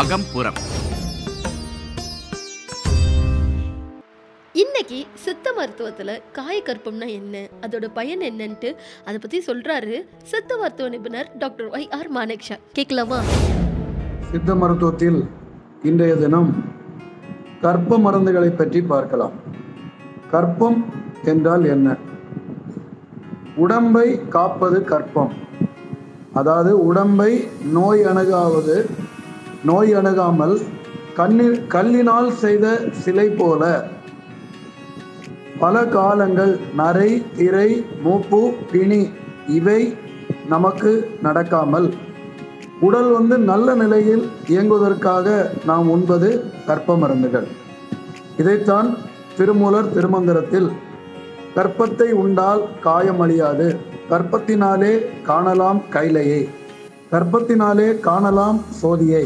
அகம்புறம். இன்னைக்கு சித்த மருத்துவத்துல காயக்கற்பம்னா என்ன? அதோட பயன் என்னன்ட்டு அதை பத்தி சொல்றாரு சித்த மருத்துவ நிபுணர் டாக்டர் ஒய் ஆர் மானேக்ஷா. கேட்கலாமா சித்த மருத்துவத்தில் இன்றைய தினம் கற்ப மருந்துகளை பற்றி பார்க்கலாம். கற்பம் என்றால் என்ன? உடம்பை காப்பது கற்பம். அதாவது உடம்பை நோய் அணுகாவது நோய் அணுகாமல் கண்ணில் கல்லினால் செய்த சிலை போல. பல காலங்கள் நரை திரை மூப்பு பிணி இவை நமக்கு நடக்காமல் உடல் வந்து நல்ல நிலையில் இயங்குவதற்காக நாம் உண்பது கற்ப மருந்துகள். இதைத்தான் திருமூலர் திருமந்திரத்தில் கற்பத்தை உண்டால் காயம் அழியாது கற்பத்தினாலே காணலாம் கைலையை. கற்பத்தினாலே காணலாம் சோதியை.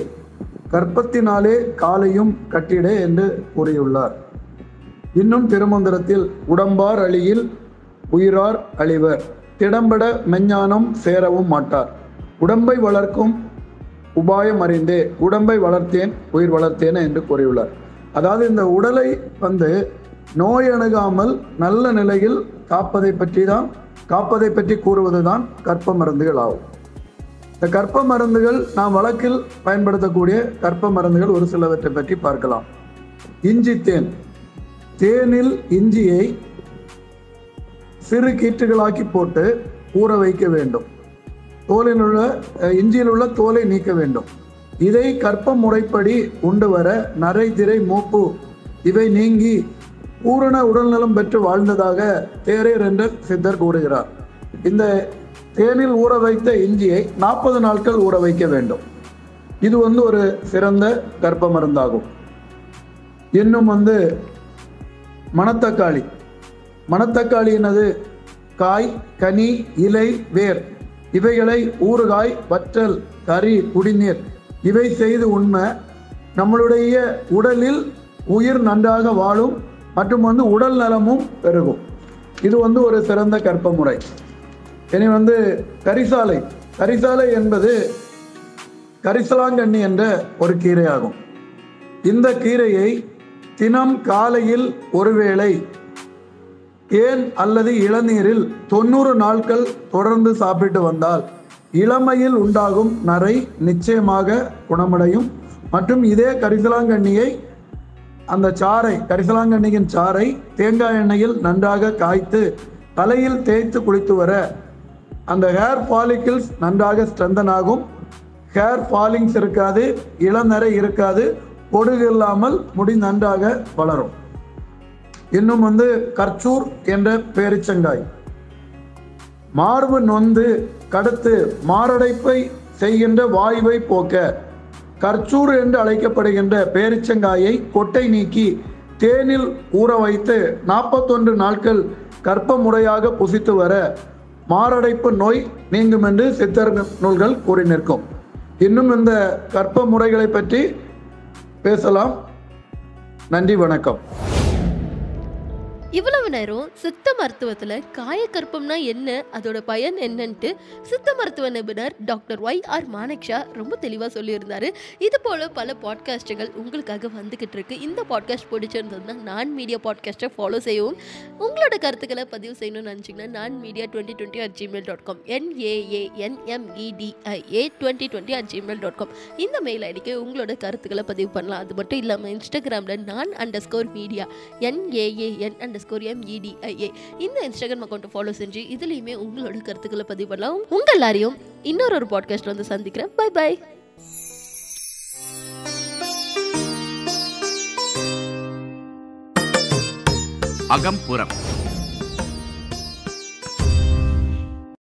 கற்பத்தினாலே காலையும் கட்டிட என்று கூறியுள்ளார். இன்னும் திருமந்திரத்தில் உடம்பார் அழியில் உயிரார் அழிவர். திடம்பட மெஞ்ஞானம் சேரவும் மாட்டார். உடம்பை வளர்க்கும் உபாயம் அறிந்தே உடம்பை வளர்த்தேன் உயிர் வளர்த்தேன் என்று கூறியுள்ளார். அதாவது இந்த உடலை வந்து நோய் அணுகாமல் நல்ல நிலையில் காப்பதை பற்றி தான் காப்பதை பற்றி கூறுவதுதான் கற்ப மருந்துகள் ஆகும். இந்த கற்ப மருந்துகள் நாம் வழக்கில் பயன்படுத்தக்கூடிய கற்ப மருந்துகள் ஒரு சிலவற்றை பற்றி பார்க்கலாம். இஞ்சி தேன். தேனில் இஞ்சியை சிறு கீற்றுகளாக்கி போட்டு ஊற வைக்க வேண்டும். தோலில் உள்ள இஞ்சியில் உள்ள தோலை நீக்க வேண்டும். இதை கற்ப முறைப்படி உண்டு வர நரை திரை மூப்பு இவை நீங்கி பூரண உடல்நலம் பெற்று வாழ்ந்ததாக தேரேர் என்ற சித்தர் கூறுகிறார். இந்த தேனில் ஊற வைத்த இஞ்சியை நாற்பது நாட்கள் ஊற வைக்க வேண்டும். இது வந்து ஒரு சிறந்த கற்ப மருந்தாகும் இன்னும் வந்து மணத்தக்காளி. மணத்தக்காளி என்னது? காய் கனி இலை வேர். இவைகளை ஊறுகாய் வற்றல் கறி குடிநீர் இவை செய்து உண்மை நம்மளுடைய உடலில் உயிர் நன்றாக வாழும் மற்றும் வந்து உடல் நலமும் பெருகும். இது வந்து ஒரு சிறந்த கற்ப முறை இனி வந்து கரிசாலை. கரிசாலை என்பது கரிசலாங்கண்ணி என்ற ஒரு கீரையாகும். இந்த கீரையை தினம் காலையில் ஒருவேளை ஏன் அல்லது இளநீரில் தொண்ணூறு நாட்கள் தொடர்ந்து சாப்பிட்டு வந்தால் இளமையில் உண்டாகும் நரை நிச்சயமாக குணமடையும். மற்றும் இதே கரிசலாங்கண்ணியை அந்த சாறை கரிசலாங்கண்ணியின் சாறை தேங்காய் எண்ணெயில் நன்றாக காய்த்து தலையில் தேய்த்து குளித்து வர அந்த ஹேர் ஃபாலிக்கிள்ஸ் நன்றாக ஸ்ட்ரென்தன் ஆகும் ஹேர் ஃபாலிங்ஸ் இருக்காது இளநரை இருக்காது பொடுகு இல்லாமல் முடி நன்றாக வளரும். இன்னும் வந்து கர்ச்சூர் என்ற பேரிச்சங்காய். மார்பு நொந்து கடுத்து மாரடைப்பை செய்கின்ற வாய்வை போக்க கர்ச்சூர் என்று அழைக்கப்படுகின்ற பேரிச்சங்காயை கொட்டை நீக்கி தேனில் ஊற வைத்து நாற்பத்தொன்று நாட்கள் கற்ப முறையாக புசித்து வர மாரடைப்பு நோய் நீங்கும் என்று சித்தர் நூல்கள் கூறி நிற்கும். இன்னும் இந்த கற்ப முறைகளை பற்றி பேசலாம். நன்றி வணக்கம். இவ்வளவு நேரம் சித்த மருத்துவத்துல காயக்கற்பம்னா என்ன? அதோட பயன் என்னன்ட்டு சித்த மருத்துவ நிபுணர் டாக்டர் ஒய் ஆர் மானக்ஷா ரொம்ப தெளிவா சொல்லியிருந்தாரு. இது போல பல பாட்காஸ்ட்டுகள் உங்களுக்காக வந்துகிட்டு இருக்கு. இந்த பாட்காஸ்ட் பிடிச்சிருந்ததுன்னா நான் மீடியா பாட்காஸ்ட்டை ஃபாலோ செய்யவும். உங்களோட கருத்துக்களை பதிவு செய்யணும்னு நினச்சிங்கன்னா நான் media twenty twenty at Gmail dot com NAANMEDIA twenty twenty at Gmail dot com இந்த மெயில் ஐடிக்கு உங்களோட கருத்துக்களை பதிவு பண்ணலாம். அது மட்டும் இல்லாமல் இன்ஸ்டாகிராமில் நான் underscore media N A A N underscore M E D I A இந்த இன்ஸ்டாகிராம் அக்கௌண்ட்டை ஃபாலோ செஞ்சு இதுலேயுமே உங்களோட கருத்துக்களை பதிவு பண்ணலாம் உங்கள் எல்லாரையும் இன்னொரு ஒரு பாட்காஸ்ட் வந்து சந்திக்கிறேன். Bye bye அகம்புறம்.